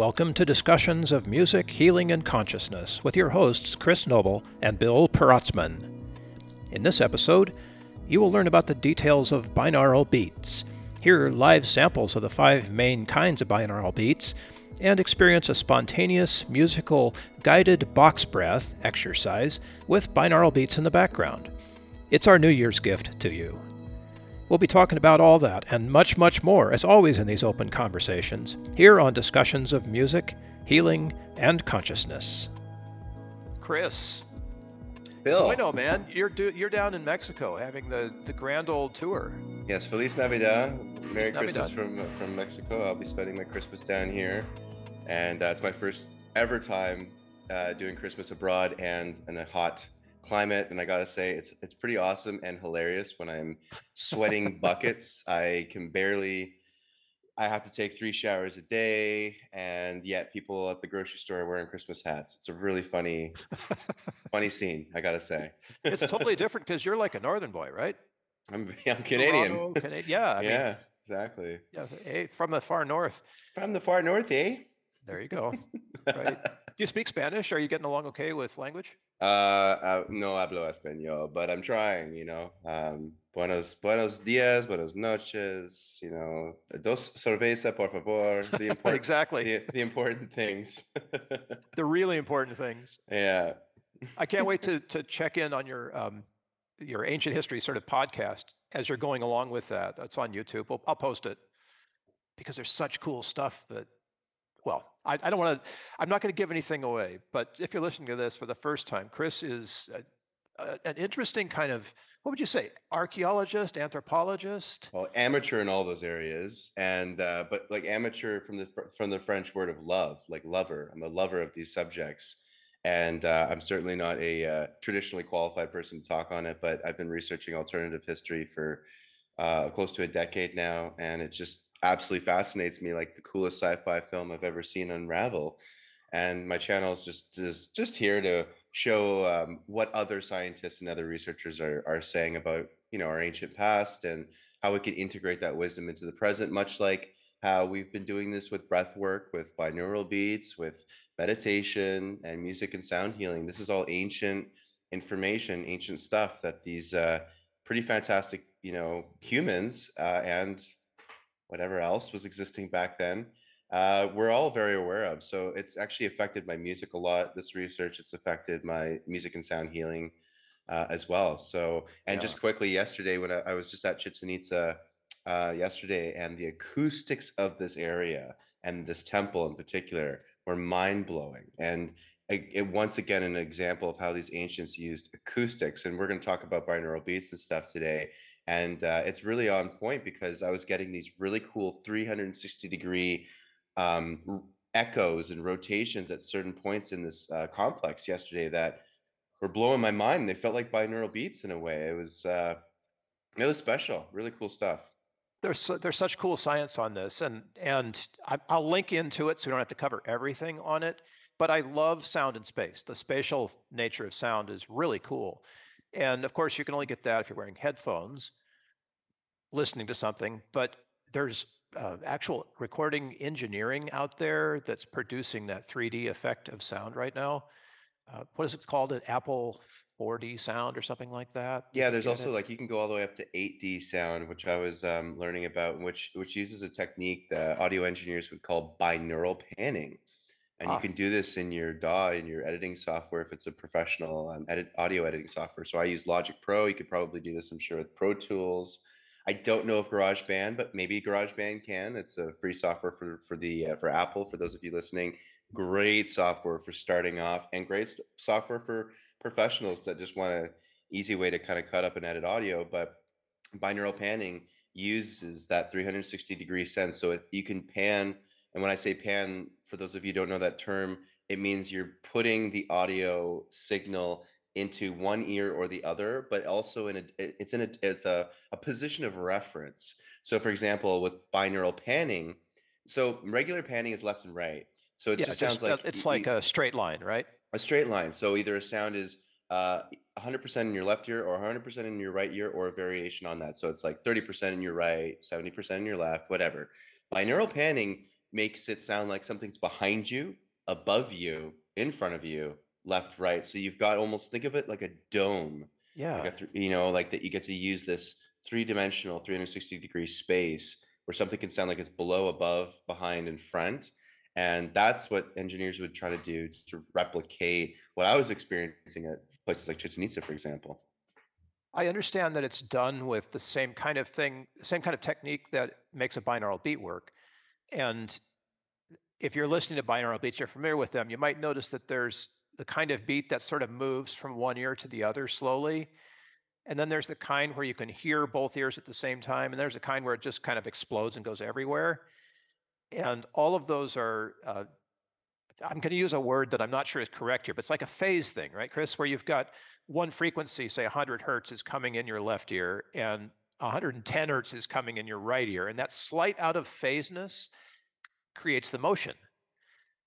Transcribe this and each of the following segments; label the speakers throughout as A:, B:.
A: Welcome to discussions of music, healing, and consciousness with your hosts, Chris Noble and Bill Protzmann. In this episode, you will learn about the details of binaural beats, hear live samples of the five main kinds of binaural beats, and experience a spontaneous musical guided box breath exercise with binaural beats in the background. It's our New Year's gift to you. We'll be talking about all that and much, much more, as always in these open conversations, here on Discussions of Music, Healing, and Consciousness. Chris.
B: Bill.
A: I know, man. You're do- you're down in Mexico having the, the grand old tour.
B: Yes, Feliz Navidad. Merry Navidad. Christmas from from Mexico. I'll be spending my Christmas down here, and uh, it's my first ever time uh, doing Christmas abroad and in a hot climate and i gotta say it's it's pretty awesome and hilarious when i'm sweating buckets. I can barely i have to take three showers a day and yet people at the grocery store are wearing christmas hats. It's a really funny funny scene i gotta say.
A: It's totally different because you're like a northern boy right?
B: I'm, I'm canadian.
A: Toronto, Canadian. yeah
B: I yeah mean, exactly.
A: Yeah hey, from the far north.
B: From the far north eh?
A: There you go. Right. Do you speak spanish? Are you getting along okay with language
B: uh, uh, no hablo español, but I'm trying, you know. Um, buenos, buenos días, buenas noches, you know. Dos cerveza, por favor.
A: The important, exactly.
B: The, the important things.
A: the really important things.
B: Yeah.
A: I can't wait to to check in on your um, your ancient history sort of podcast as you're going along with that. It's on YouTube. I'll, I'll post it because there's such cool stuff that well, I, I don't want to, I'm not going to give anything away, but if you're listening to this for the first time, Chris is a, a, an interesting kind of, what would you say, archaeologist, anthropologist?
B: Well, amateur in all those areas, and uh, but like amateur from the from the French word of love, like lover. I'm a lover of these subjects, and uh, I'm certainly not a uh, traditionally qualified person to talk on it. But I've been researching alternative history for uh, close to a decade now, and it's just absolutely fascinates me like the coolest sci-fi film I've ever seen unravel. And my channel is just just just here to show um, what other scientists and other researchers are are saying about you know our ancient past and how we can integrate that wisdom into the present, much like how we've been doing this with breath work, with binaural beats, with meditation and music and sound healing. This is all ancient information, ancient stuff that these uh, pretty fantastic, you know, humans uh, and whatever else was existing back then, uh, we're all very aware of. So it's actually affected my music a lot. This research, it's affected my music and sound healing uh, as well. So, and yeah. just quickly, yesterday when I, I was just at Chichen Itza uh, yesterday, and the acoustics of this area and this temple in particular were mind blowing. And it, it, once again an example of how these ancients used acoustics and we're going to talk about binaural beats and stuff today and uh, it's really on point because I was getting these really cool 360 degree um, echoes and rotations at certain points in this uh, complex yesterday that were blowing my mind. They felt like binaural beats in a way. It was uh, it was special, really cool stuff.
A: There's there's such cool science on this, and and I, I'll link into it so we don't have to cover everything on it. But I love sound in space. The spatial nature of sound is really cool. And of course, you can only get that if you're wearing headphones listening to something, but there's uh, actual recording engineering out there that's producing that 3D effect of sound right now. Uh, what is it called? An Apple 4D sound or something like that?
B: Yeah, there's also it? like you can go all the way up to 8D sound, which I was um, learning about, which which uses a technique that audio engineers would call binaural panning. And ah. you can do this in your DAW, in your editing software, if it's a professional um, edit audio editing software. So I use Logic Pro. You could probably do this, I'm sure, with Pro Tools. I don't know if GarageBand, but maybe GarageBand can. It's a free software for for the uh, for Apple. For those of you listening, great software for starting off, and great software for professionals that just want a easy way to kind of cut up and edit audio. But binaural panning uses that 360 degree sense, so it, you can pan. And when I say pan, for those of you don't know that term, it means you're putting the audio signal into one ear or the other, but also in a it's in a it's a, a position of reference. So for example, with binaural panning, so regular panning is left and right. So it yeah, just sounds like
A: it's like a straight line, right?
B: A straight line. So either a sound is uh, 100% in your left ear or 100% in your right ear or a variation on that. So it's like 30% in your right, 70% in your left, whatever. Binaural panning makes it sound like something's behind you, above you, in front of you, left, right. So you've got almost think of it like a dome, like
A: Yeah.
B: a th- you know, like that you get to use this three-dimensional, 360 degree space where something can sound like it's below, above, behind, and front. And that's what engineers would try to do to replicate what I was experiencing at places like Chichen Itza, for example.
A: I understand that it's done with the same kind of thing, same kind of technique that makes a binaural beat work. And if you're listening to binaural beats, you're familiar with them, you might notice that there's the kind of beat that sort of moves from one ear to the other slowly. And then there's the kind where you can hear both ears at the same time. And there's a kind where it just kind of explodes and goes everywhere. And all of those are, uh, I'm going to use a word that I'm not sure is correct here, but it's like a phase thing, right, Chris? Where you've got one frequency, say 100 hertz, is coming in your left ear, and 110 hertz is coming in your right ear. And that slight out of phaseness creates the motion.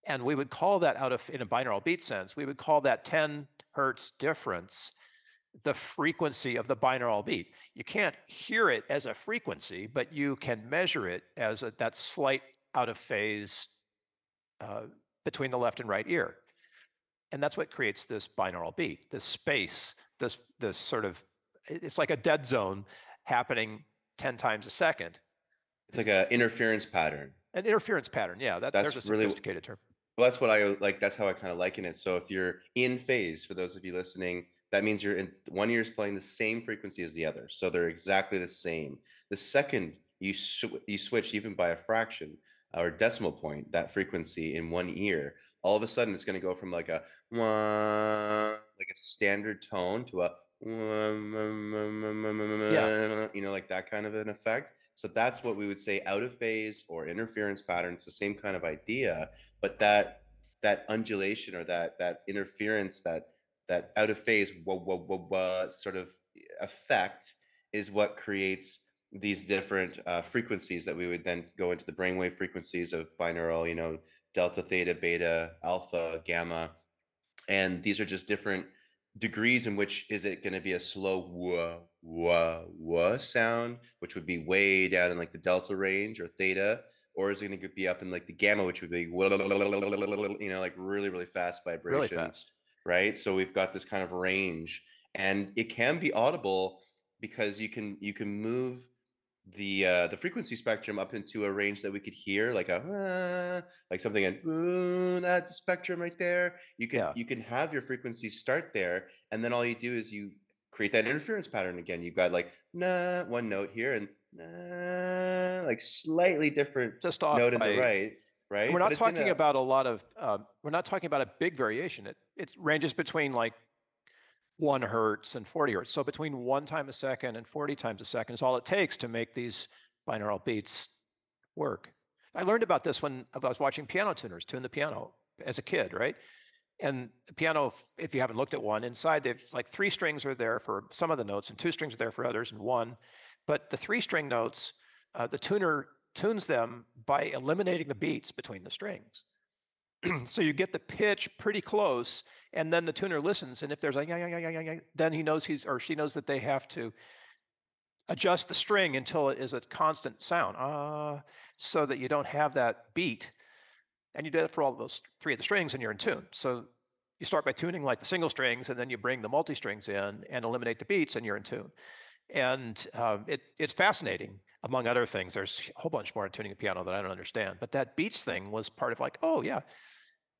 A: And we would call that out of, in a binaural beat sense, we would call that 10 hertz difference the frequency of the binaural beat. You can't hear it as a frequency, but you can measure it as a, that slight out of phase uh, between the left and right ear. And that's what creates this binaural beat, this space, this, this sort of, it's like a dead zone happening 10 times a second.
B: It's like an interference pattern.
A: An interference pattern, yeah, that,
B: That's
A: there's a
B: really-
A: sophisticated term.
B: Well, that's what I like. That's how I kind of liken it. So if you're in phase, for those of you listening, that means you're in one ear is playing the same frequency as the other. So they're exactly the same. The second you sw- you switch even by a fraction uh, or decimal point that frequency in one ear, all of a sudden it's going to go from like a wah, like a standard tone to a
A: Yeah.
B: you know like that kind of an effect. So that's what we would say out of phase or interference pattern. It's the same kind of idea, but that that undulation or that that interference, that that out of phase wah, wah, wah, wah, sort of effect is what creates these different uh, frequencies that we would then go into the brainwave frequencies of binaural, you know, delta, theta, beta, alpha, gamma, and these are just different degrees in which is it going to be a slow wah wah wah sound which would be way down in like the delta range or theta or is it going to be up in like the gamma which would be you know like really really fast vibrations,
A: Really fast.
B: right so we've got this kind of range and it can be audible because you can you can move the uh the frequency spectrum up into a range that we could hear like a "Ah," like something in "Ooh," that spectrum right there you can
A: Yeah.
B: you can have your frequency start there and then all you do is you create that interference pattern again you've got like nah one note here and nah, like slightly different
A: Just off
B: note in the right right
A: And we're not talking
B: a-
A: about a lot of, uh, we're not talking about a big variation. It, it ranges between like one hertz and 40 hertz. So between one time a second and 40 times a second is all it takes to make these binaural beats work. I learned about this when I was watching piano tuners tune the piano as a kid, right? And the piano, if you haven't looked at one, inside they've like three strings are there for some of the notes and two strings are there for others and one. But the three string notes, uh, the tuner tunes them by eliminating the beats between the strings. so you get the pitch pretty close, and then the tuner listens, and if there's like "Yeah, yeah, yeah, yeah, yeah, yeah," then he knows he's or she knows that they have to adjust the string until it is a constant sound, ah, so that you don't have that beat. And you do that for all those three of the strings, and you're in tune. So you start by tuning like the single strings, and then you bring the multi strings in and eliminate the beats, and you're in tune. And um, it, it's fascinating, among other things. There's a whole bunch more tuning a piano that I don't understand. But that beats thing was part of like, oh, yeah.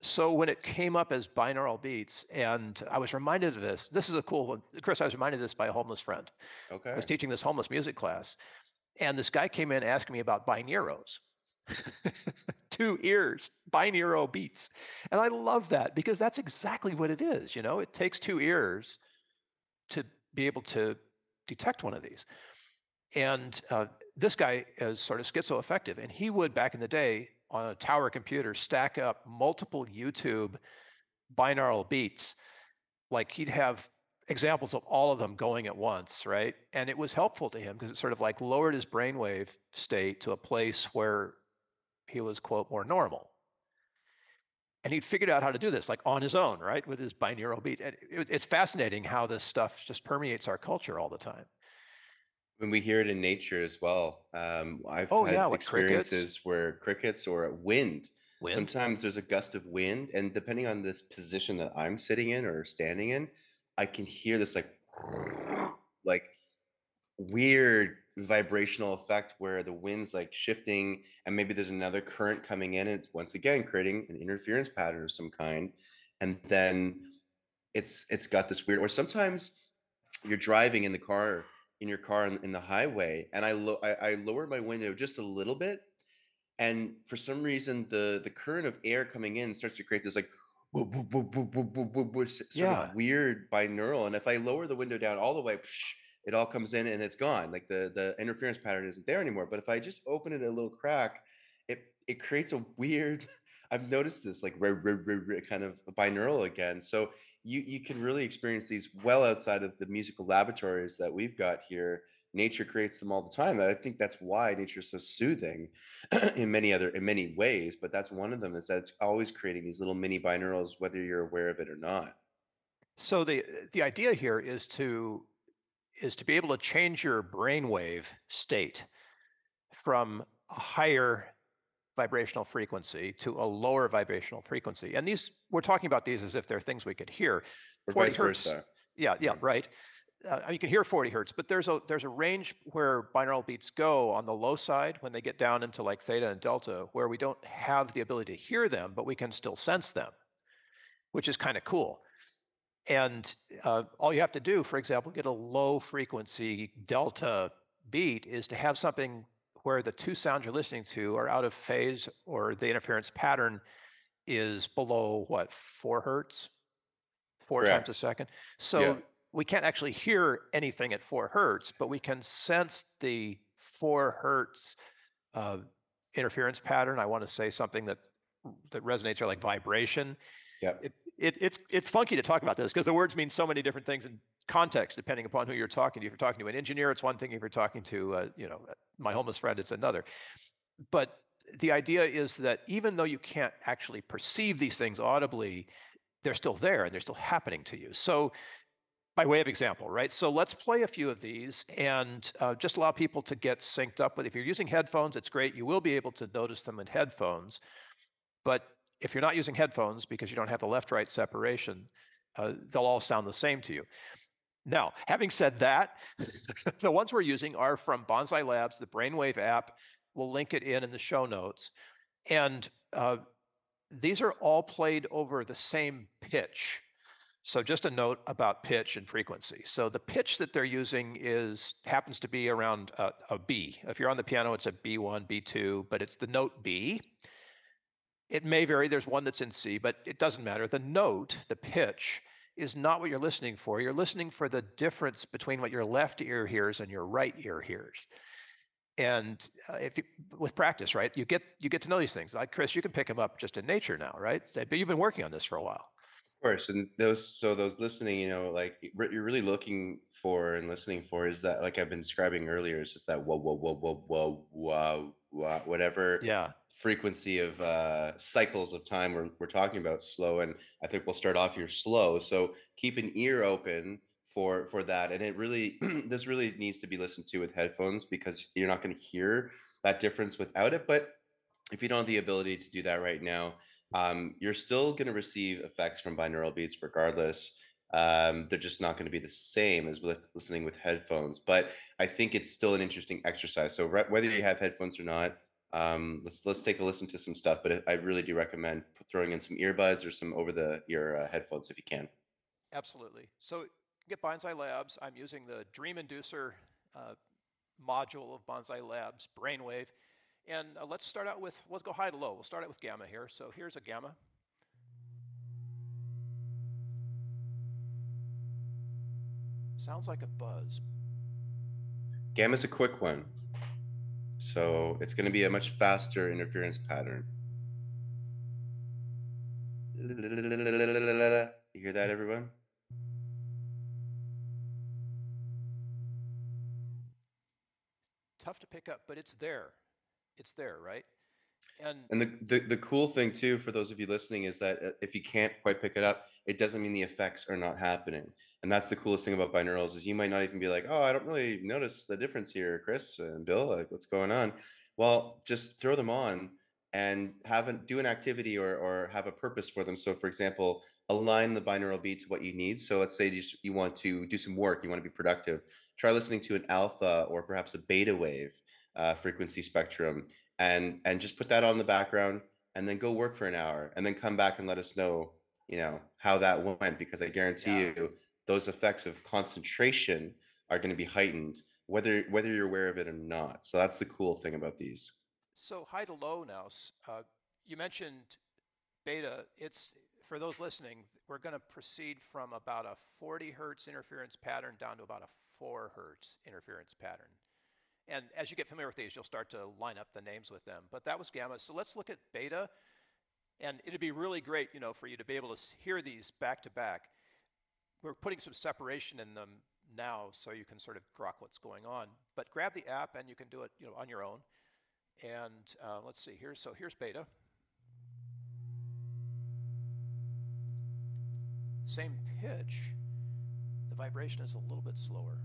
A: So when it came up as binaural beats, and I was reminded of this, this is a cool one. Chris, I was reminded of this by a homeless friend.
B: Okay.
A: I was teaching this homeless music class, and this guy came in asking me about binauros. Two ears, binaural beats. And I love that because that's exactly what it is. You know, it takes two ears to be able to detect one of these. And uh, this guy is sort of schizoaffective, and he would back in the day on a tower computer stack up multiple YouTube binaural beats. Like he'd have examples of all of them going at once, right? And it was helpful to him because it sort of like lowered his brainwave state to a place where he was, quote, more normal. And he'd figured out how to do this like on his own, right? With his binaural beat. And it- it's fascinating how this stuff just permeates our culture all the time.
B: When we hear it in nature as well, um, I've
A: Oh yeah,
B: had
A: crickets,
B: experiences where crickets or wind,
A: wind.
B: sometimes there's a gust of wind, and depending on this position that I'm sitting in or standing in, I can hear this like like weird vibrational effect where the wind's like shifting and maybe there's another current coming in and it's once again creating an interference pattern of some kind and then it's it's got this weird or sometimes you're driving in the car in your car in, in the highway, and I, lo- I I lowered my window just a little bit, and for some reason the the current of air coming in starts to create this like sort
A: yeah.
B: of weird binaural. And if I lower the window down all the way, psh, it all comes in and it's gone. Like the the interference pattern isn't there anymore. But if I just open it a little crack, it it creates a weird i've noticed this like kind of binaural again so you you can really experience these well outside of the musical laboratories that we've got here nature creates them all the time i think that's why nature is so soothing in many other in many ways, but that's one of them is that it's always creating these little mini binaurals, whether you're aware of it or not.
A: So the the idea here is to is to be able to change your brainwave state from a higher vibrational frequency to a lower vibrational frequency. And these we're talking about these as if they're things we could hear.
B: Or
A: 40
B: vice
A: hertz.
B: versa.
A: Yeah, yeah,
B: Yeah.
A: right. Uh, you can hear 40 hertz, but there's a there's a range where binaural beats go on the low side when they get down into like theta and delta, where we don't have the ability to hear them, but we can still sense them, which is kind of cool. And uh, all you have to do, for example, get a low frequency delta beat is to have something where the two sounds you're listening to are out of phase or the interference pattern is below what, four hertz, four times a
B: Correct.
A: second.
B: Yeah.
A: So we can't actually hear anything at four hertz, but we can sense the four hertz uh, interference pattern. I want to say something that that resonates or like vibration
B: Yeah.
A: it, it it's it's funky to talk about this because the words mean so many different things in context depending upon who you're talking to. If you're talking to an engineer, it's one thing. If you're talking to uh, you know my homeless friend, it's another. But the idea is that even though you can't actually perceive these things audibly, they're still there and they're still happening to you. So by way of example, right? So let's play a few of these and uh, just allow people to get synced up with. If you're using headphones, it's great. You will be able to notice them in headphones. But if you're not using headphones because you don't have the left-right separation, uh, they'll all sound the same to you. Now, having said that, the ones we're using are from Banzai Labs, the Brainwave app. We'll link it in in the show notes. And uh, these are all played over the same pitch. So just a note about pitch and frequency. So the pitch that they're using is happens to be around a, a B. If you're on the piano, it's a B1, B2, but it's the note B. It may vary. There's one that's in C, but it doesn't matter. The note, the pitch, is not what you're listening for. You're listening for the difference between what your left ear hears and your right ear hears. And uh, if you, with practice, right, you get you get to know these things. Like Chris, you can pick them up just in nature now, right? But you've been working on this for a while.
B: Of course. And those, so those listening, you know, like what you're really looking for and listening for is that, like I've been describing earlier, is just that whoa, whoa, whoa, whoa, whoa, whoa, whoa whatever
A: Yeah.
B: Frequency of uh, cycles of time we're, we're talking about slow. And I think we'll start off here slow. So keep an ear open for for that. And it really, this really needs to be listened to with headphones because you're not going to hear that difference without it. But if you don't have the ability to do that right now, um, you're still going to receive effects from binaural beats regardless. Um, they're just not going to be the same as with listening with headphones. But I think it's still an interesting exercise. So re- whether you have headphones or not, um, let's let's take a listen to some stuff. But I really do recommend throwing in some earbuds or some over the ear uh, headphones if you can.
A: Absolutely. So get Banzai Labs. I'm using the Dream Inducer uh, module of Banzai Labs, Brainwave. And uh, let's start out with, let's go high to low. We'll start out with gamma here. So here's a gamma. Sounds like a buzz.
B: Gamma's a quick one, so it's going to be a much faster interference pattern. You hear that, everyone?
A: Tough to pick up, but it's there. It's there, right? And
B: And the, the the cool thing too for those of you listening is that uh, if you can't quite pick it up, it doesn't mean the effects are not happening. And that's the coolest thing about binaurals is you might not even be like, oh, I don't really notice the difference here, Chris and Bill. Like, what's going on? Well, just throw them on and have an, do an activity or or have a purpose for them. So, for example, align the binaural beat to what you need. So, let's say you, you want to do some work, you want to be productive. Try listening to an alpha or perhaps a beta wave uh, frequency spectrum and and just put that on the background and then go work for an hour and then come back and let us know you know how that went because i guarantee
A: Yeah.
B: you those effects of concentration are going to be heightened whether whether you're aware of it or not so that's the cool thing about these
A: so high to low now. Uh, you mentioned beta. It's for those listening. We're going to proceed from about a 40 hertz interference pattern down to about a 4 hertz interference pattern. And as you get familiar with these, you'll start to line up the names with them. But that was gamma. So let's look at beta. And it'd be really great, you know, for you to be able to hear these back to back. We're putting some separation in them now so you can sort of grok what's going on. But grab the app and you can do it, you know, on your own. And uh, let's see here. So here's beta. Same pitch. The vibration is a little bit slower.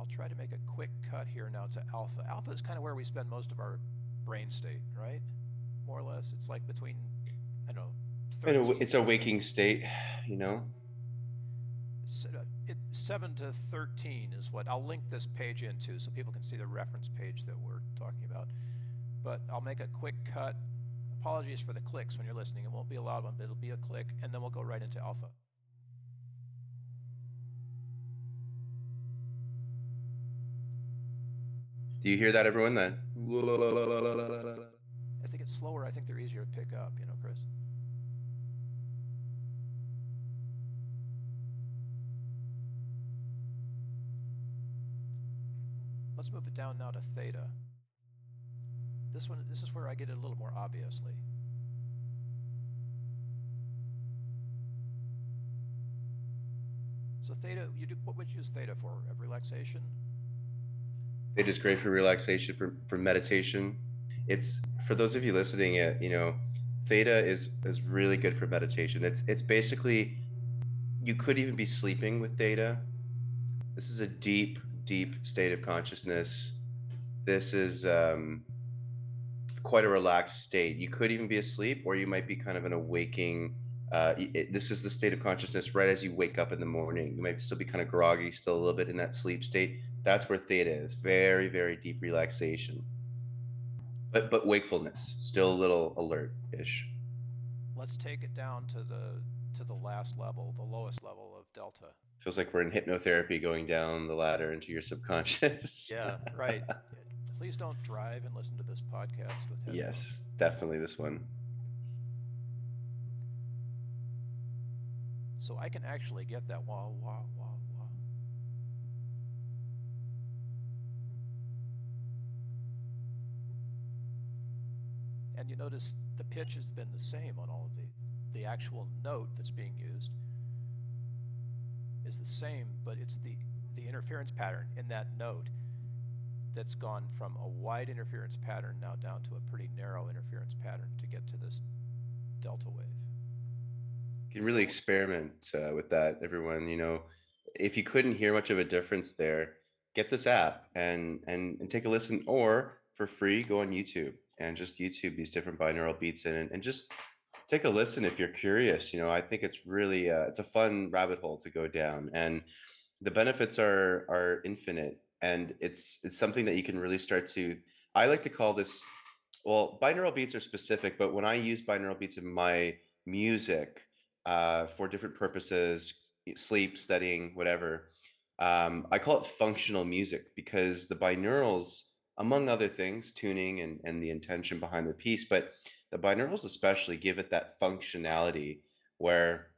A: I'll try to make a quick cut here now to alpha. Alpha is kind of where we spend most of our brain state, right? More or less. It's like between, I don't know,
B: And a w-
A: 13
B: it's a waking state you know
A: uh, it, 7 to 13 is what I'll link this page into so people can see the reference page that we're talking about. But I'll make a quick cut. Apologies for the clicks when you're listening. It won't be a loud one, but it'll be a click, and then we'll go right into alpha.
B: Do you hear that everyone then
A: As they get slower, I think they're easier to pick up, you know, Chris. Let's move it down now to theta. This one, this is where I get it a little more obviously. So theta, you do, what would you use theta for? Relaxation?
B: It is great for relaxation, for, for meditation. It's for those of you listening. It you know, theta is is really good for meditation. It's it's basically you could even be sleeping with theta. This is a deep, deep state of consciousness. This is um, quite a relaxed state. You could even be asleep, or you might be kind of an a waking. Uh, it, this is the state of consciousness right as you wake up in the morning. You might still be kind of groggy, still a little bit in that sleep state. That's where theta is. Very, very deep relaxation. But but wakefulness, still a little alert-ish.
A: Let's take it down to the to the last level, the lowest level of delta.
B: Feels like we're in hypnotherapy going down the ladder into your subconscious.
A: Yeah, right. Please don't drive and listen to this podcast with headphones.
B: yes, definitely this one.
A: So I can actually get that wah wah wah wah. And you notice the pitch has been the same on all of the the actual note that's being used is the same, but it's the the interference pattern in that note that's gone from a wide interference pattern now down to a pretty narrow interference pattern to get to this delta wave.
B: You can really experiment uh, with that, everyone. You know, if you couldn't hear much of a difference there, get this app and and, and take a listen, or for free, go on YouTube and just YouTube these different binaural beats in, and, and just take a listen if you're curious. You know, I think it's really uh, it's a fun rabbit hole to go down, and the benefits are are infinite, and it's it's something that you can really start to. I like to call this. Well, binaural beats are specific, but when I use binaural beats in my music uh, for different purposes, sleep, studying, whatever. Um, I call it functional music because the binaurals, among other things, tuning and, and the intention behind the piece, but the binaurals especially give it that functionality where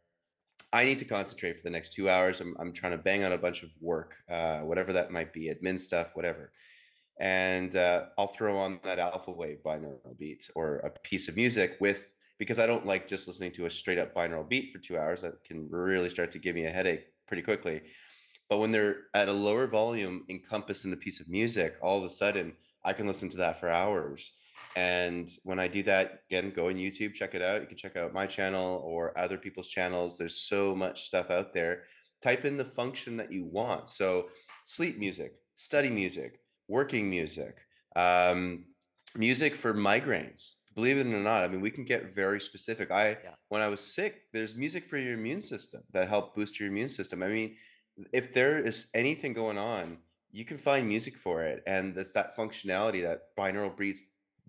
B: I need to concentrate for the next two hours. I'm, I'm trying to bang out a bunch of work, uh, whatever that might be, admin stuff, whatever. And uh, I'll throw on that alpha wave binaural beat or a piece of music with because I don't like just listening to a straight up binaural beat for two hours. That can really start to give me a headache pretty quickly. But when they're at a lower volume encompassed in a piece of music, all of a sudden I can listen to that for hours. And when I do that, again, go on YouTube, check it out. You can check out my channel or other people's channels. There's so much stuff out there. Type in the function that you want. So, sleep music, study music, working music, um, music for migraines. Believe it or not, I mean, we can get very specific. I,
A: Yeah.
B: when I was sick, there's music for your immune system that help boost your immune system. I mean, if there is anything going on, you can find music for it, and that's that functionality that binaural beats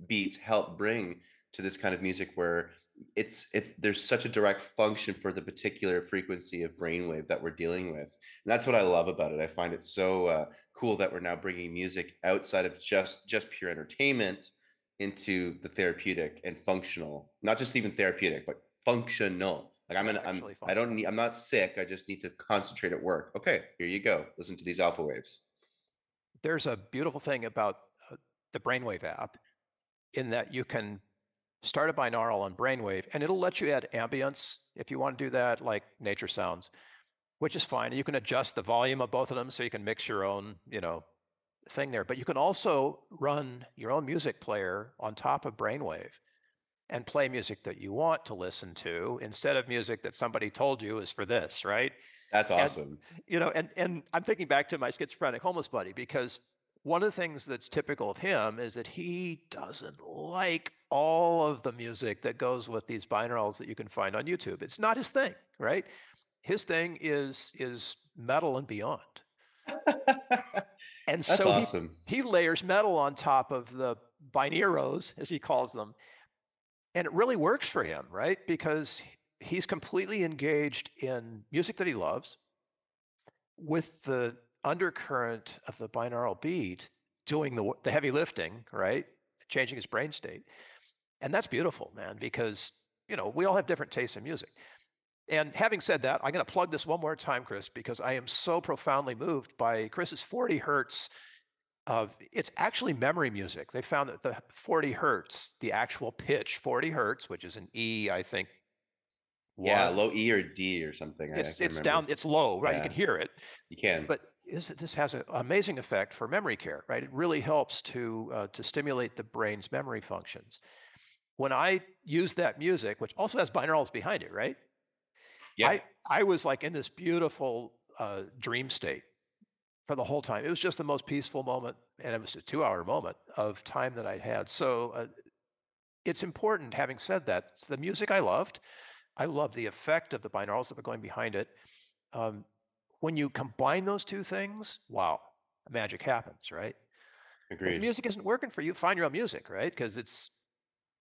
B: beats help bring to this kind of music where it's it's there's such a direct function for the particular frequency of brainwave that we're dealing with. And that's what I love about it. I find it so uh, cool that we're now bringing music outside of just just pure entertainment into the therapeutic and functional, not just even therapeutic, but functional. Like I'm an I'm
A: actually
B: I don't need I'm not sick. I just need to concentrate at work. Okay, here you go. Listen to these alpha waves.
A: There's a beautiful thing about uh, the Brainwave app in that you can start a binaural on Brainwave and it'll let you add ambience if you want to do that, like nature sounds, which is fine. You can adjust the volume of both of them so you can mix your own, you know, thing there. But you can also run your own music player on top of Brainwave and play music that you want to listen to instead of music that somebody told you is for this, right?
B: That's
A: And
B: awesome.
A: you know, and and I'm thinking back to my schizophrenic homeless buddy because one of the things that's typical of him is that he doesn't like all of the music that goes with these binaurals that you can find on YouTube. It's not his thing, right? His thing is is metal and beyond. And
B: That's
A: so he
B: awesome.
A: he layers metal on top of the binauros, as he calls them, and it really works for him, right? Because he's completely engaged in music that he loves with the undercurrent of the binaural beat doing the, the heavy lifting, right? Changing his brain state. And that's beautiful, man, because, you know, we all have different tastes in music. And having said that, I'm going to plug this one more time, Chris, because I am so profoundly moved by Chris's 40 hertz of it's actually memory music. They found that the 40 hertz, the actual pitch, 40 hertz, which is an E, I think,
B: Yeah, low E or D or something.
A: It's it's down, it's low, right? You can hear it,
B: you can.
A: but is, this has an amazing effect for memory care, right? It really helps to uh, to stimulate the brain's memory functions. When I use that music, which also has binaurals behind it, right? Yeah.
B: I
A: I was like in this beautiful uh, dream state for the whole time. It was just the most peaceful moment, and it was a two-hour moment of time that I'd had. So uh, it's important. Having said that, it's the music I loved. I love the effect of the binaurals that were going behind it. Um, when you combine those two things, wow, magic happens, right? If
B: Agreed.
A: music isn't working for you, find your own music, right? Because it's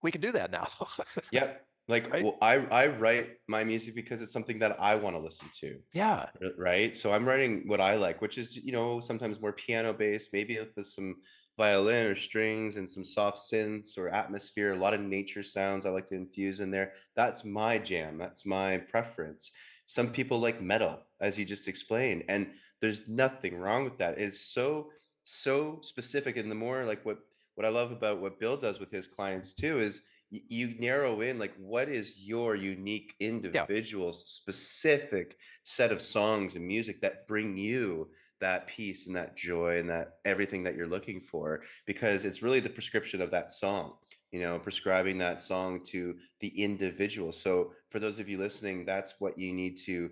A: we can do that now,
B: Yep. Like
A: right?
B: well, I I write my music because it's something that I want to listen to.
A: Yeah,
B: right? So I'm writing what I like, which is, you know, sometimes more piano based, maybe with some violin or strings and some soft synths or atmosphere, a lot of nature sounds I like to infuse in there. That's my jam. That's my preference. Some people like metal, as you just explained, and there's nothing wrong with that. It's so, so specific. And the more like what what I love about what Bill does with his clients too is you narrow in like what is your unique
A: yeah,
B: individual specific set of songs and music that bring you that peace and that joy and that everything that you're looking for? Because it's really the prescription of that song you know prescribing that song to the individual. So for those of you listening that's what you need to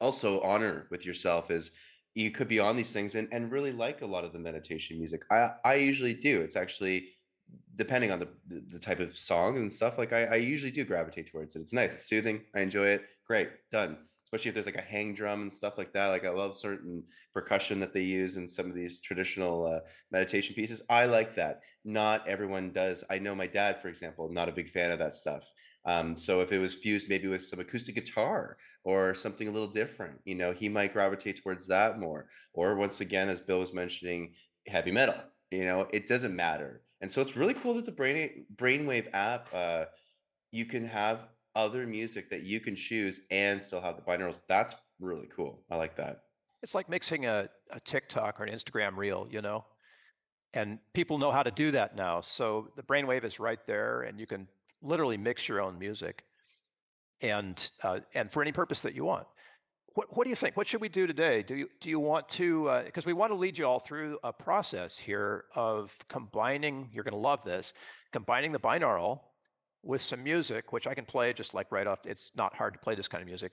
B: also honor with yourself is you could be on these things and, and really like a lot of the meditation music. I i usually do. It's actually depending on the, the the type of song and stuff like I, I usually do gravitate towards it. It's nice it's soothing i enjoy it great done. Especially if there's like a hang drum and stuff like that like i love certain percussion that they use in some of these traditional uh, meditation pieces. I like that. Not everyone does. I know my dad for example not a big fan of that stuff. Um, so if it was fused maybe with some acoustic guitar or something a little different you know he might gravitate towards that more. Or once again as bill was mentioning heavy metal you know it doesn't matter and so it's really cool that the brain brainwave app uh, you can have other music that you can choose and still have the binaurals that's really cool i like that
A: it's like mixing a, a TikTok or an Instagram reel, you know, and people know how to do that now. So the brainwave is right there, and you can literally mix your own music and uh, and for any purpose that you want. What, what do you think? What should we do today? Do you do you want to? Because uh, we want to lead you all through a process here of combining. You're going to love this. Combining the binaural with some music, which I can play just like right off. It's not hard to play this kind of music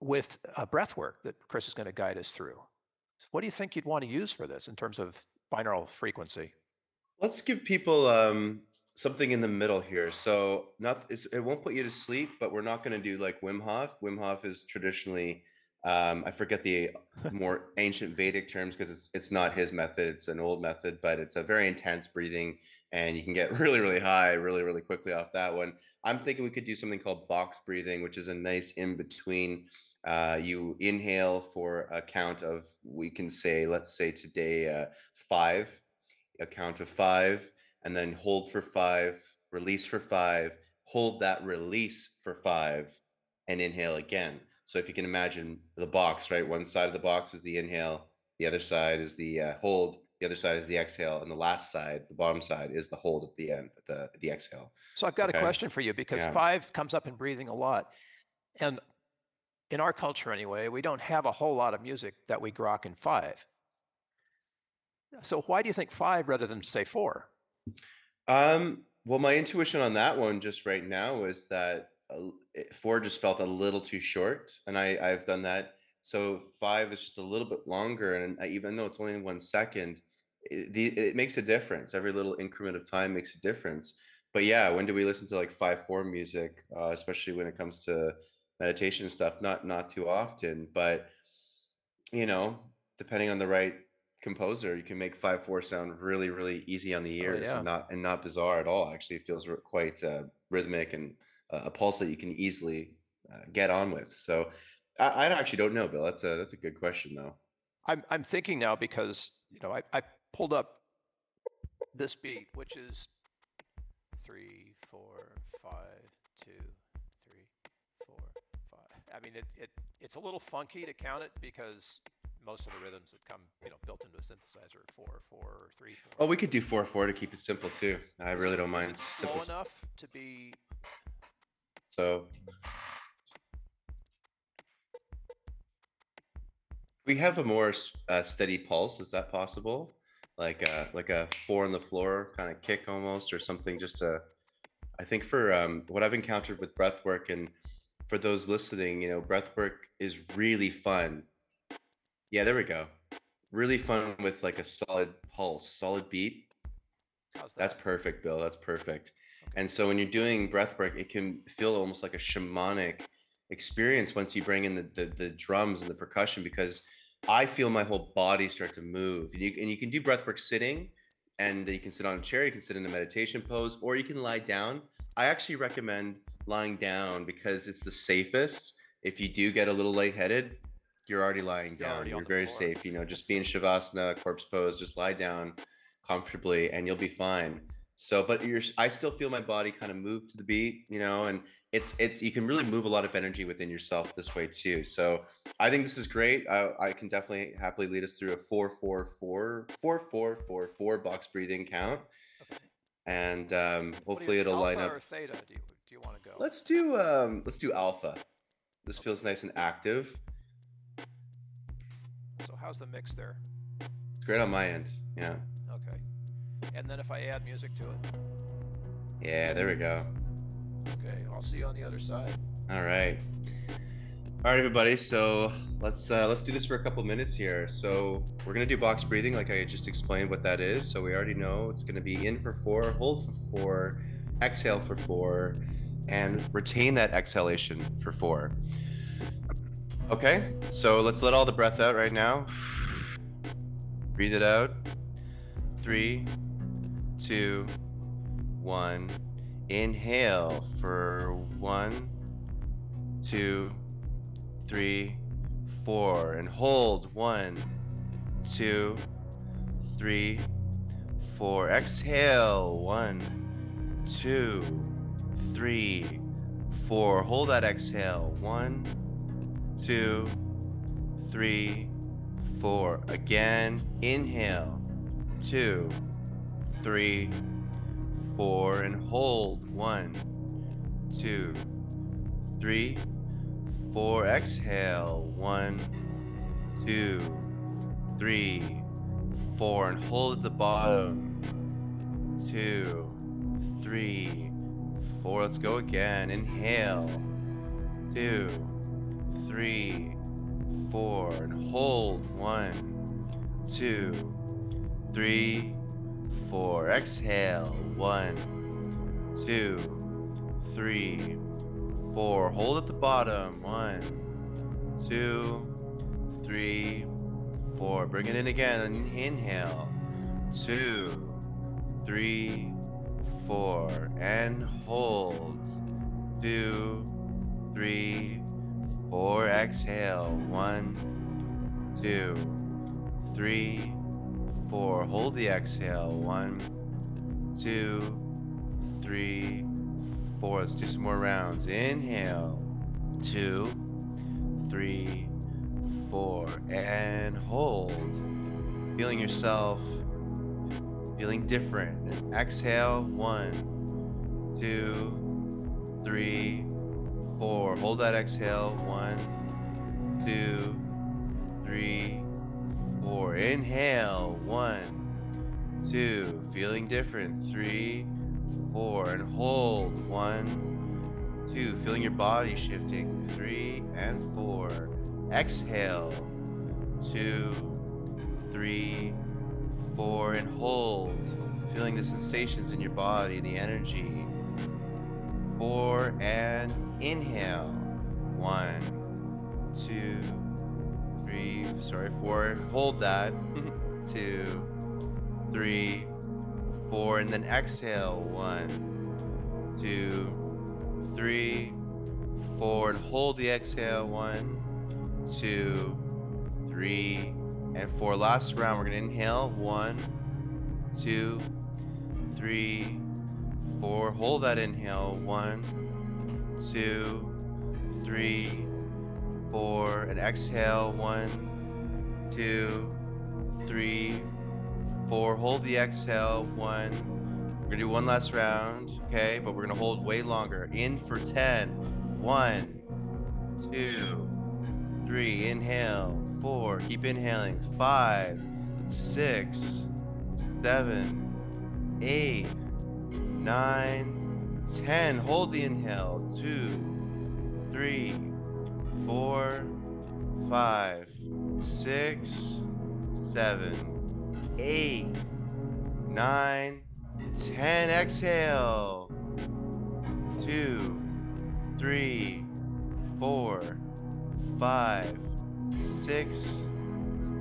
A: with a breath work that Chris is going to guide us through. What do you think you'd want to use for this in terms of binaural frequency?
B: Let's give people um, something in the middle here. So not it won't put you to sleep, but we're not going to do like Wim Hof. Wim Hof is traditionally um, I forget the more ancient Vedic terms because it's it's not his method. It's an old method, but it's a very intense breathing, and you can get really really high really really quickly off that one. I'm thinking we could do something called box breathing, which is a nice in between. Uh, you inhale for a count of we can say let's say today uh, five, a count of five and then hold for five, release for five, hold that release for five, and inhale again. So if you can imagine the box, right? One side of the box is the inhale, the other side is the uh, hold, the other side is the exhale, and the last side, the bottom side, is the hold at the end, at the the exhale.
A: So I've got okay? a question for you because yeah. five comes up in breathing a lot, and in our culture anyway, we don't have a whole lot of music that we grok in five. So why do you think five rather than say four?
B: Um, well, my intuition on that one just right now is that uh, four just felt a little too short, and I I've done that. So five is just a little bit longer, and I, even though it's only one second, it, the, it makes a difference. Every little increment of time makes a difference. But yeah, when do we listen to like five four music, uh, especially when it comes to meditation stuff? Not not too often, but you know, depending on the right composer, you can make five four sound really really easy on the oh, ears oh, yeah. and not and not bizarre at all. Actually, it feels quite uh, rhythmic and uh, a pulse that you can easily uh, get on with. So I, I, actually don't know, Bill. That's a that's a good question though.
A: I'm I'm thinking now because you know I, I pulled up this beat, which is three four five two three four five. I mean it, it it's a little funky to count it because most of the rhythms that come, you know, built into a synthesizer four, four, or three, four.
B: Oh, we could do four, four to keep it simple too. I
A: is
B: really
A: it,
B: don't mind.
A: Simple. enough to be.
B: So. We have a more uh, steady pulse. Is that possible? Like a like a four on the floor kind of kick almost, or something. Just a. I think for um, what I've encountered with breath work and for those listening, you know, breath work is really fun yeah, there we go. Really fun with like a solid pulse, solid beat. That? That's perfect, Bill. That's perfect. Okay. And so when you're doing breath work, it can feel almost like a shamanic experience once you bring in the, the, the drums and the percussion because I feel my whole body start to move. And you, and you can do breath work sitting and you can sit on a chair, you can sit in a meditation pose, or you can lie down. I actually recommend lying down because it's the safest. If you do get a little lightheaded, you're already lying down. You're very floor. safe. You know, just be in shavasana, corpse pose, just lie down comfortably, and you'll be fine. So, but you're, I still feel my body kind of move to the beat, you know, and it's, it's, you can really move a lot of energy within yourself this way too. So I think this is great. I, I can definitely happily lead us through a four, four, four, four, four, four, four box breathing count. Okay. And um, hopefully it'll line up.
A: theta do you, do you want to go?
B: Let's do, um, let's do alpha. This feels nice and active.
A: So how's the mix there?
B: It's great on my end. Yeah.
A: Okay. And then if I add music to it.
B: Yeah, there we go.
A: Okay, I'll see you on the other side.
B: All right. All right, everybody. So let's uh, let's do this for a couple minutes here. So we're gonna do box breathing, like I just explained what that is. So we already know it's gonna be in for four, hold for four, exhale for four, and retain that exhalation for four. Okay, so let's let all the breath out right now. Breathe it out. Three, two, one. Inhale for one, two, three, four. And hold one, two, three, four. Exhale one, two, three, four. Hold that exhale. One, two, three, four. Again, inhale, two, three, four, and hold. One, two, three, four. Exhale. One, two, three, four. And hold at the bottom. Two, three, four. Let's go again. Inhale. Two, three, four. And hold. One, two, three, four. Exhale. One, two, three, four. Hold at the bottom. One, two, three, four. Bring it in again. Inhale. Two, three, four. And hold. Two, three, four. Exhale. One, two, three, four. Hold the exhale. One, two, three, four. Let's do some more rounds. Inhale. Two, three, four. And hold. Feeling yourself. Feeling different. And exhale. One, two, three, four. Hold that exhale. One, two, three, four. Inhale. One, two. Feeling different. Three, four. And hold. One, two. Feeling your body shifting. Three and four. Exhale. Two, three, four. And hold. Feeling the sensations in your body, the energy. Four and inhale. One, two, three, sorry, four. Hold that. Two, three, four, and then exhale. One, two, three, four, and hold the exhale. One, two, three, and four. Last round, we're gonna inhale. One, two, three, four. Hold that inhale. One, two, three, four, and exhale. One, two, three, four. Hold the exhale. One. We're gonna do one last round, okay? But we're gonna hold way longer. In for 10. One, two, three. Inhale. Four. Keep inhaling. Five, six, seven, eight, nine, ten. Hold the inhale. Two, three, four, five, six, seven, eight, nine, ten. Exhale. Two, three, four, five, six,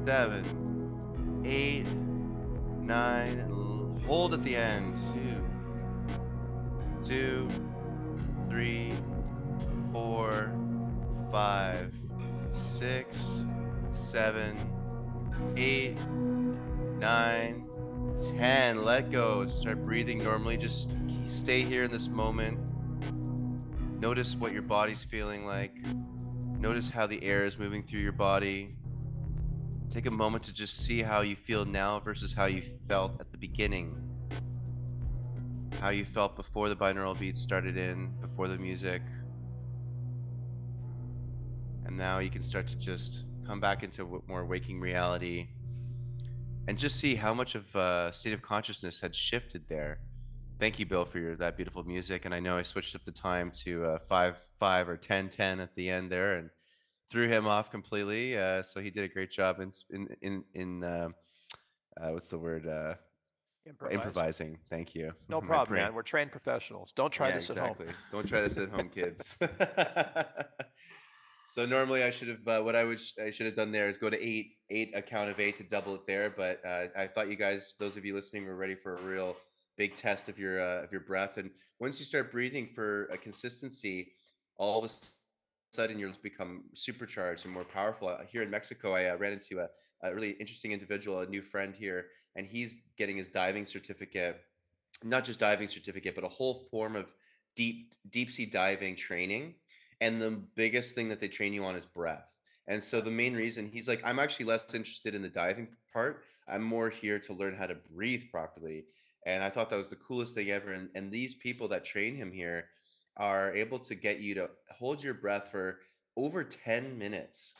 B: seven, eight, nine. Hold at the end. Two, two, three, four, five, six, seven, eight, nine, ten. Let go. Start breathing normally. Just stay here in this moment. Notice what your body's feeling like. Notice how the air is moving through your body. Take a moment to just see how you feel now versus how you felt at the beginning. How you felt before the binaural beats started in, before the music. And now you can start to just come back into more waking reality and just see how much of uh, state of consciousness had shifted there. Thank you, Bill, for your that beautiful music. And I know I switched up the time to uh, five five or ten ten at the end there, and threw him off completely. Uh, so he did a great job in in in, in uh, uh, what's the word?
A: Improvise.
B: improvising. Thank you.
A: No problem, man. We're trained professionals. Don't try
B: yeah,
A: this
B: exactly.
A: at home.
B: Don't try this at home, kids. so normally I should have uh, what I would I should have done there is go to eight eight a count of eight to double it there. But uh, I thought you guys, those of you listening, were ready for a real big test of your uh, of your breath. And once you start breathing for a consistency, all of a sudden you'll become supercharged and more powerful. Here in Mexico, I uh, ran into a, a really interesting individual, a new friend here, and he's getting his diving certificate not just diving certificate, but a whole form of deep deep sea diving training. And the biggest thing that they train you on is breath. And so the main reason he's like, I'm actually less interested in the diving part. I'm more here to learn how to breathe properly. And I thought that was the coolest thing ever. And, and these people that train him here are able to get you to hold your breath for over 10 minutes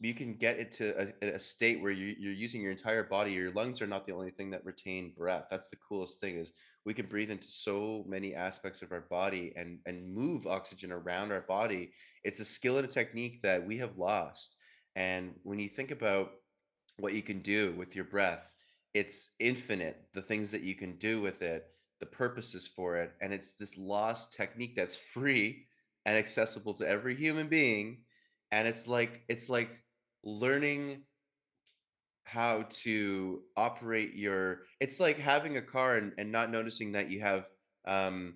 B: you can get it to a, a state where you, you're using your entire body your lungs are not the only thing that retain breath. That's the coolest thing is we can breathe into so many aspects of our body and and move oxygen around our body. It's a skill and a technique that we have lost and when you think about what you can do with your breath it's infinite the things that you can do with it the purposes for it and it's this lost technique that's free and accessible to every human being and it's like it's like learning how to operate your it's like having a car and, and not noticing that you have um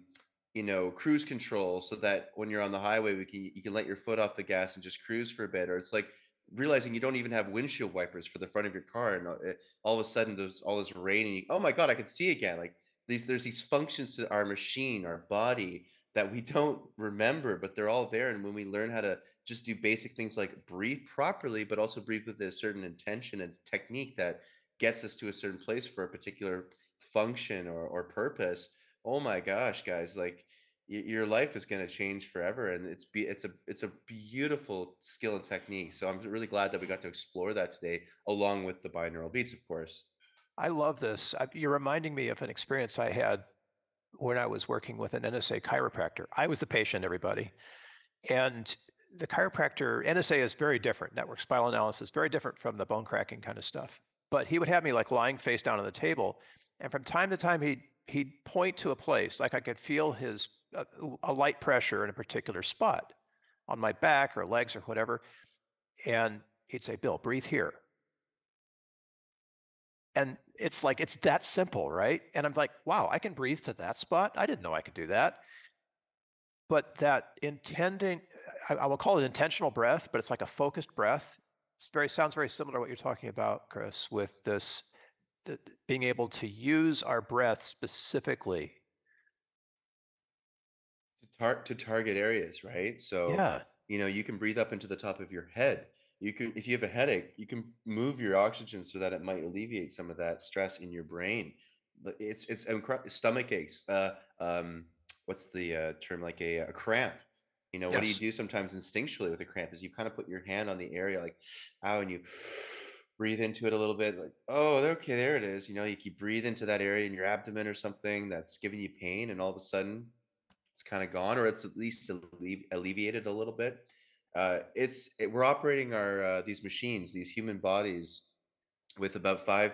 B: you know cruise control so that when you're on the highway we can you can let your foot off the gas and just cruise for a bit or it's like realizing you don't even have windshield wipers for the front of your car and all, of a sudden there's all this rain and you, oh my god i can see again like these there's these functions to our machine our body that we don't remember but they're all there and when we learn how to just do basic things like breathe properly, but also breathe with a certain intention and technique that gets us to a certain place for a particular function or, or purpose. Oh my gosh, guys, like y- your life is going to change forever. And it's be, it's a, it's a beautiful skill and technique. So I'm really glad that we got to explore that today, along with the binaural beats, of course.
A: I love this. You're reminding me of an experience I had when I was working with an NSA chiropractor. I was the patient, everybody. And the chiropractor NSA is very different. Network spinal analysis very different from the bone cracking kind of stuff. But he would have me like lying face down on the table, and from time to time he'd he'd point to a place like I could feel his uh, a light pressure in a particular spot on my back or legs or whatever, and he'd say, "Bill, breathe here." And it's like it's that simple, right? And I'm like, "Wow, I can breathe to that spot. I didn't know I could do that." But that intending I, I will call it intentional breath, but it's like a focused breath. It's very sounds very similar to what you're talking about, Chris, with this the, being able to use our breath specifically
B: to, tar- to target areas, right? So,
A: yeah
B: you know, you can breathe up into the top of your head. You can, if you have a headache, you can move your oxygen so that it might alleviate some of that stress in your brain. But It's it's incredible. Stomach aches. Uh, um, what's the uh, term? Like a, a cramp you know, what do you do sometimes instinctually with a cramp is you kind of put your hand on the area like, ow, and you breathe into it a little bit, like, oh, okay, there it is. You know, you keep breathe into that area in your abdomen or something that's giving you pain, and all of a sudden it's kind of gone, or it's at least allevi- alleviated a little bit. Uh, it's it, we're operating our uh, these machines, these human bodies, with about five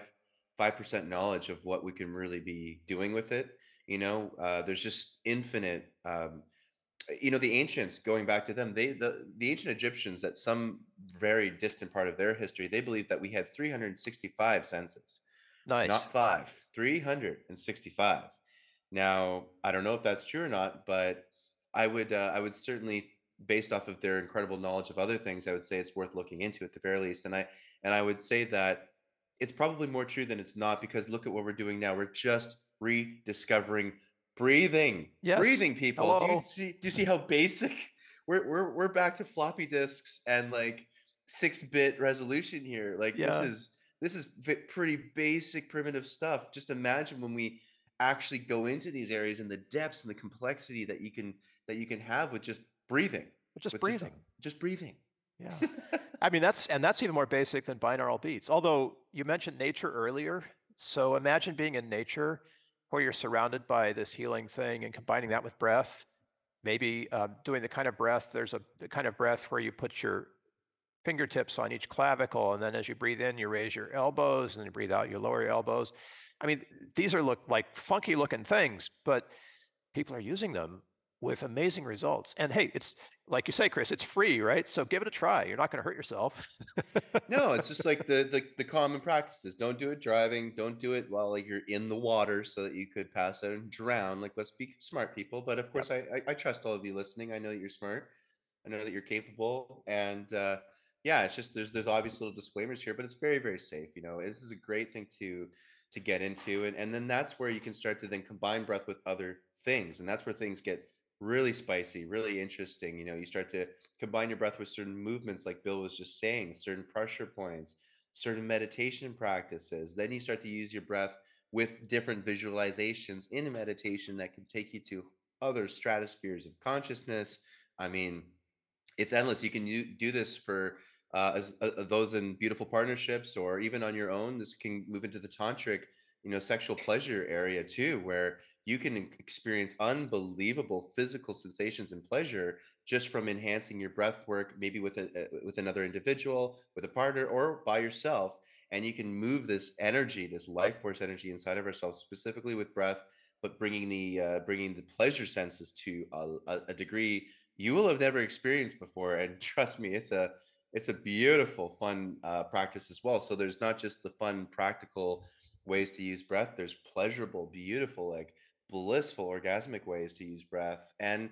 B: five percent knowledge of what we can really be doing with it. You know, uh, there's just infinite um, you know the ancients going back to them they the, the ancient egyptians at some very distant part of their history they believed that we had 365 senses
A: nice
B: not five 365 now i don't know if that's true or not but i would uh, i would certainly based off of their incredible knowledge of other things i would say it's worth looking into at the very least and i and i would say that it's probably more true than it's not because look at what we're doing now we're just rediscovering Breathing,
A: yes
B: breathing, people. Do you see? Do you see how basic? We're we're we're back to floppy disks and like six bit resolution here. Like this is this is pretty basic, primitive stuff. Just imagine when we actually go into these areas and the depths and the complexity that you can that you can have with just breathing,
A: just
B: with just
A: breathing
B: just breathing.
A: yeah I mean that's and that's even more basic than binaural beats although you mentioned nature earlier so imagine being in nature where you're surrounded by this healing thing and combining that with breath, maybe um, doing the kind of breath, there's a the kind of breath where you put your fingertips on each clavicle, and then as you breathe in, you raise your elbows, and then you breathe out, you lower your elbows. I mean, these are look like funky looking things, but people are using them with amazing results. And hey, it's like you say, Chris, it's free, right? So give it a try. You're not going to hurt yourself.
B: No, it's just like the, the the common practices. Don't do it driving. Don't do it while like you're in the water so that you could pass out and drown. Like let's be smart people. But of
A: yep.
B: course, I I, I trust all of you listening. I know that you're smart. I know that you're capable. And uh, yeah, it's just there's there's obvious little disclaimers here, but it's very very safe. You know, this is a great thing to to get into, and and then that's where you can start to then combine breath with other things, and that's where things get really spicy, really interesting. You know, you start to combine your breath with certain movements, like Bill was just saying, certain pressure points, certain meditation practices. Then you start to use your breath with different visualizations in meditation that can take you to other stratospheres of consciousness. I mean, it's endless. You can do this for uh, as uh, uh, those in beautiful partnerships or even on your own. This can move into the tantric, you know, sexual pleasure area too, where you can experience unbelievable physical sensations and pleasure just from enhancing your breath work, maybe with a, uh, with another individual, with a partner, or by yourself. And you can move this energy, this life force energy inside of ourselves, specifically with breath, but bringing the uh, bringing the pleasure senses to a a degree you will have never experienced before. And trust me, it's a it's a beautiful, fun uh, practice as well. So there's not just the fun, practical ways to use breath. There's pleasurable, beautiful, like blissful, orgasmic ways to use breath, and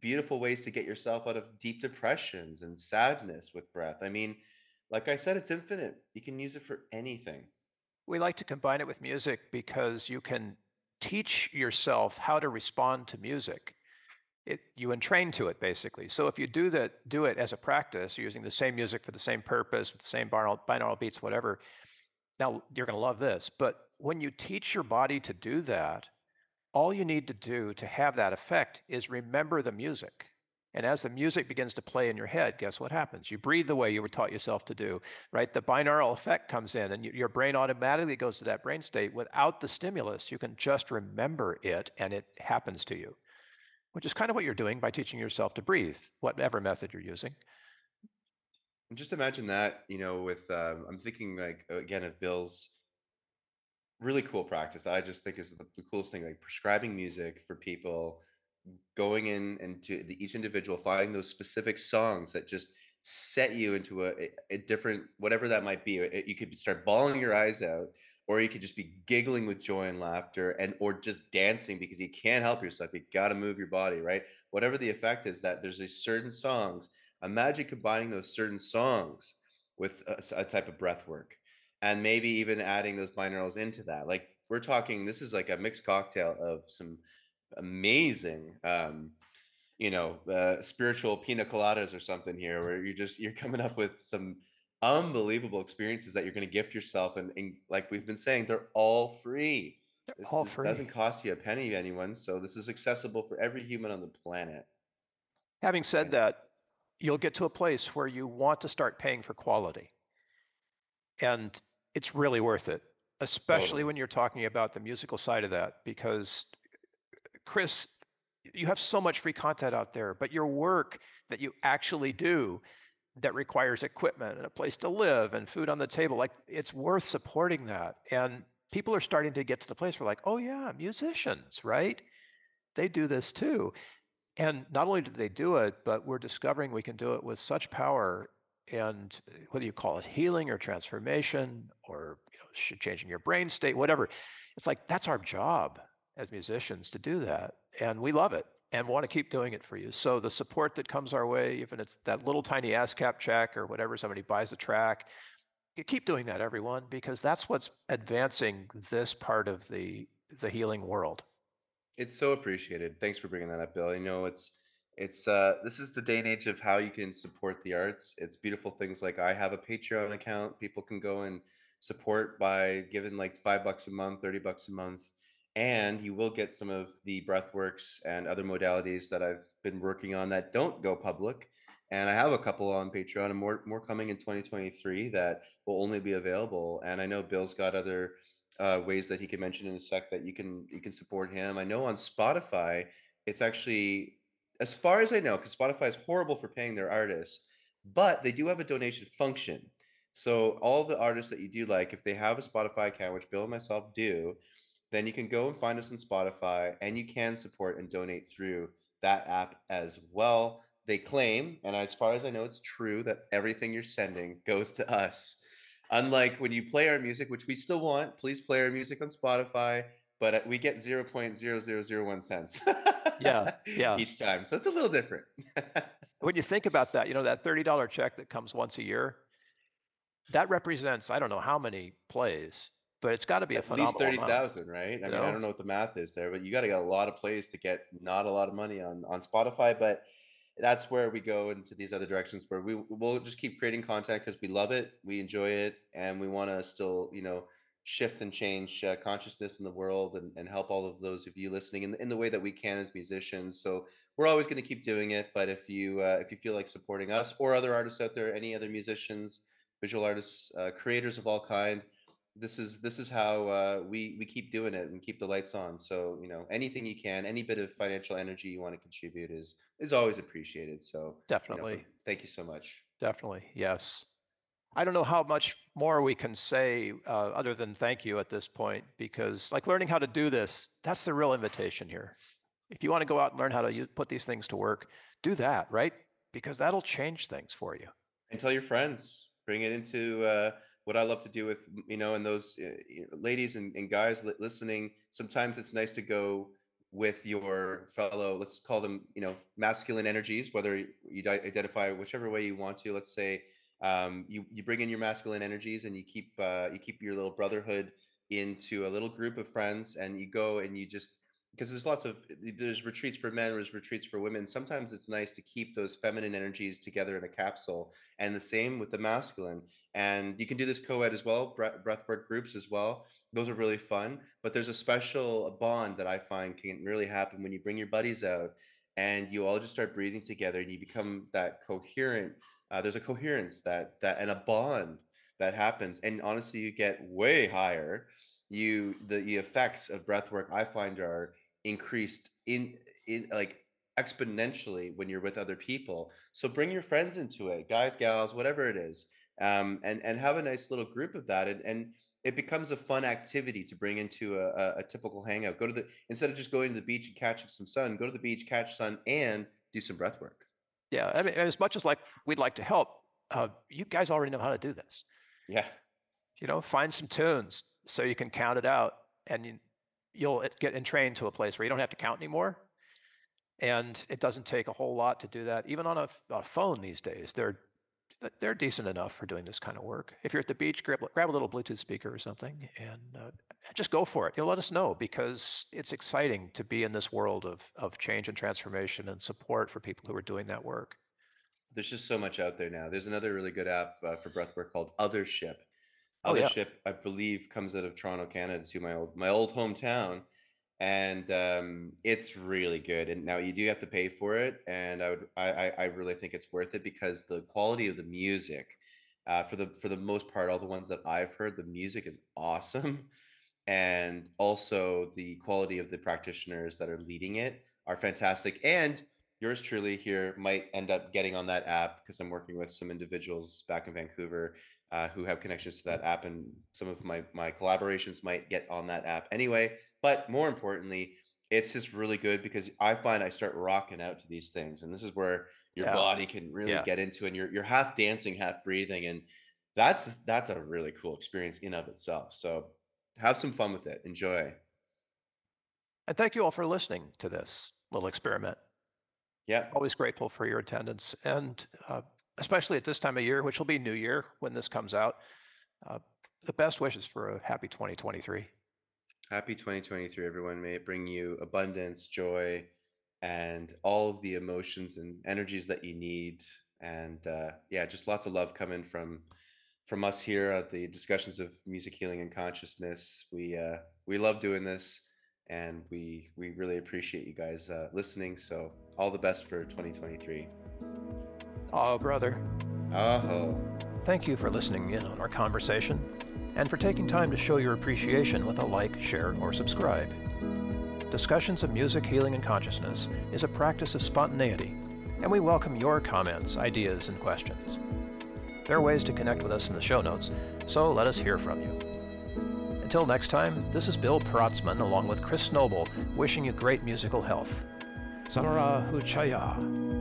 B: beautiful ways to get yourself out of deep depressions and sadness with breath. I mean, like I said, it's infinite. You can use it for anything.
A: We like to combine it with music because you can teach yourself how to respond to music. It, you entrain to it basically. So if you do that, do it as a practice, using the same music for the same purpose, with the same binaural, binaural beats, whatever. Now you're going to love this. But when you teach your body to do that, all you need to do to have that effect is remember the music. And as the music begins to play in your head, guess what happens? You breathe the way you were taught yourself to do, right? The binaural effect comes in, and you, your brain automatically goes to that brain state without the stimulus. You can just remember it, and it happens to you, which is kind of what you're doing by teaching yourself to breathe, whatever method you're using.
B: And just imagine that, you know, with um, I'm thinking like again of Bill's really cool practice that I just think is the, the coolest thing, like prescribing music for people, going in into the, each individual, finding those specific songs that just set you into a, a, a different, whatever that might be. It- you could start bawling your eyes out, or you could just be giggling with joy and laughter, and or just dancing because you can't help yourself. You got to move your body, right? Whatever the effect is, that there's these certain songs. Imagine combining those certain songs with a type of breath work and maybe even adding those binaurals into that. Like we're talking, this is like a mixed cocktail of some amazing, um, you know, uh, spiritual pina coladas or something here, where you're just you're coming up with some unbelievable experiences that you're going to gift yourself, and, and like we've been saying, they're all free. This
A: All
B: this doesn't cost you a penny, anyone. So this is accessible for every human on the planet.
A: Having said that, you'll get to a place where you want to start paying for quality. And it's really worth it, especially
B: totally.
A: when you're talking about the musical side of that, because Chris, you have so much free content out there, but your work that you actually do that requires equipment and a place to live and food on the table, like it's worth supporting that. And people are starting to get to the place where like, oh yeah, musicians, right? They do this too. And not only do they do it, but we're discovering we can do it with such power and uh, whether you call it healing or transformation or you know, changing your brain state, whatever, it's like that's our job as musicians to do that. And we love it and want to keep doing it for you. So the support that comes our way, even it's that little tiny ASCAP check or whatever, somebody buys a track, you keep doing that, everyone, because that's what's advancing this part of the the healing world.
B: It's so appreciated. Thanks for bringing that up, Bill. I know, it's it's uh this is the day and age of how you can support the arts. It's beautiful things like I have a Patreon account. People can go and support by giving like five bucks a month, 30 bucks a month. And you will get some of the breathworks and other modalities that I've been working on that don't go public. And I have a couple on Patreon and more more coming in 2023 that will only be available. And I know Bill's got other uh, ways that he can mention in a sec that you can you can support him. I know on Spotify, it's actually as far as I know, because Spotify is horrible for paying their artists, but they do have a donation function. So all the artists that you do like, if they have a Spotify account, which Bill and myself do, then you can go and find us on Spotify and you can support and donate through that app as well. They claim, and as far as I know, it's true that everything you're sending goes to us. Unlike when you play our music, which we still want, please play our music on Spotify, but uh, we get 0.0001 cents
A: Yeah, yeah.
B: each time. So it's a little different.
A: When you think about that, you know, that $30 check that comes once a year, that represents I don't know how many plays, but it's got to be a
B: At least
A: phenomenal amount,
B: 30,000, right? I
A: you
B: mean, I don't know what the math is there, but you got to get a lot of plays to get not a lot of money on on Spotify, but that's where we go into these other directions where we we'll just keep creating content because we love it, we enjoy it, and we want to still, you know, shift and change uh, consciousness in the world and, and help all of those of you listening in, in the way that we can as musicians. So we're always going to keep doing it. But if you uh, if you feel like supporting us or other artists out there, any other musicians, visual artists, uh, creators of all kind, this is this is how uh, we we keep doing it and keep the lights on. So you know anything you can, any bit of financial energy you want to contribute is is always appreciated. So you know,
A: Definitely.
B: thank you so much.
A: Definitely. Yes. I don't know how much more we can say uh, other than thank you at this point, because like learning how to do this, that's the real invitation here. If you want to go out and learn how to put these things to work, do that, right? Because that'll change things for you.
B: And tell your friends. Bring it into uh, what I love to do with you know, and those uh, ladies and, and guys listening. Sometimes it's nice to go with your fellow, let's call them, you know, masculine energies, whether you identify whichever way you want to. Let's say um, you you bring in your masculine energies and you keep uh, you keep your little brotherhood into a little group of friends, and you go and you just because there's lots of there's retreats for men, there's retreats for women. Sometimes it's nice to keep those feminine energies together in a capsule, and the same with the masculine. And you can do this co-ed as well, breath breathwork groups as well. Those are really fun. But there's a special bond that I find can really happen when you bring your buddies out and you all just start breathing together and you become that coherent uh, there's a coherence that that and a bond that happens and honestly you get way higher. You the, the effects of breath work i find are increased in in like exponentially when you're with other people. So bring your friends into it guys gals whatever it is um, and and have a nice little group of that and and it becomes a fun activity to bring into a, a, a typical hangout. Go to the instead of just going to the beach and catching some sun go to the beach catch sun and do some breath work
A: Yeah. I mean, as much as like we'd like to help, uh, you guys already know how to do this.
B: yeah
A: You know, find some tunes so you can count it out, and you, you'll get entrained to a place where you don't have to count anymore. And it doesn't take a whole lot to do that. Even on a phone these days, they're th- they're decent enough for doing this kind of work. If you're at the beach, grab grab a little Bluetooth speaker or something, and uh, just go for it. You'll let us know because it's exciting to be in this world of of change and transformation and support for people who are doing that work.
B: there's just so much out there now. There's another really good app uh, for breathwork called Othership.
A: Oh yeah,
B: Othership, I believe, comes out of Toronto, Canada, to my old my old hometown, and um, it's really good. And now you do have to pay for it, and I would I I, really think it's worth it because the quality of the music, uh, for the for the most part, all the ones that I've heard, the music is awesome, and also the quality of the practitioners that are leading it are fantastic. And yours truly here might end up getting on that app because I'm working with some individuals back in Vancouver uh, who have connections to that app, and some of my my collaborations might get on that app anyway. But more importantly, it's just really good because I find I start rocking out to these things, and this is where your
A: yeah,
B: body can really
A: yeah.
B: get into, and you're you're half dancing, half breathing, and that's that's a really cool experience in of itself. So have some fun with it. Enjoy.
A: And thank you all for listening to this little experiment.
B: Yeah.
A: Always grateful for your attendance, and uh, especially at this time of year, which will be New Year when this comes out. Uh, the best wishes for a happy 2023.
B: Happy 2023, everyone. May it bring you abundance, joy, and all of the emotions and energies that you need. And uh, yeah, just lots of love coming from from us here at the discussions of music healing and consciousness. We uh, we love doing this, and we we really appreciate you guys uh, listening. So all the best for 2023.
A: Oh, brother,
B: Aho.
A: thank you for listening in on our conversation and for taking time to show your appreciation with a like, share, or subscribe. Discussions of Music, Healing, and Consciousness is a practice of spontaneity, and we welcome your comments, ideas, and questions. There are ways to connect with us in the show notes, so let us hear from you. Until next time, this is Bill Protzmann along with Chris Noble wishing you great musical health. Samara Huchaya.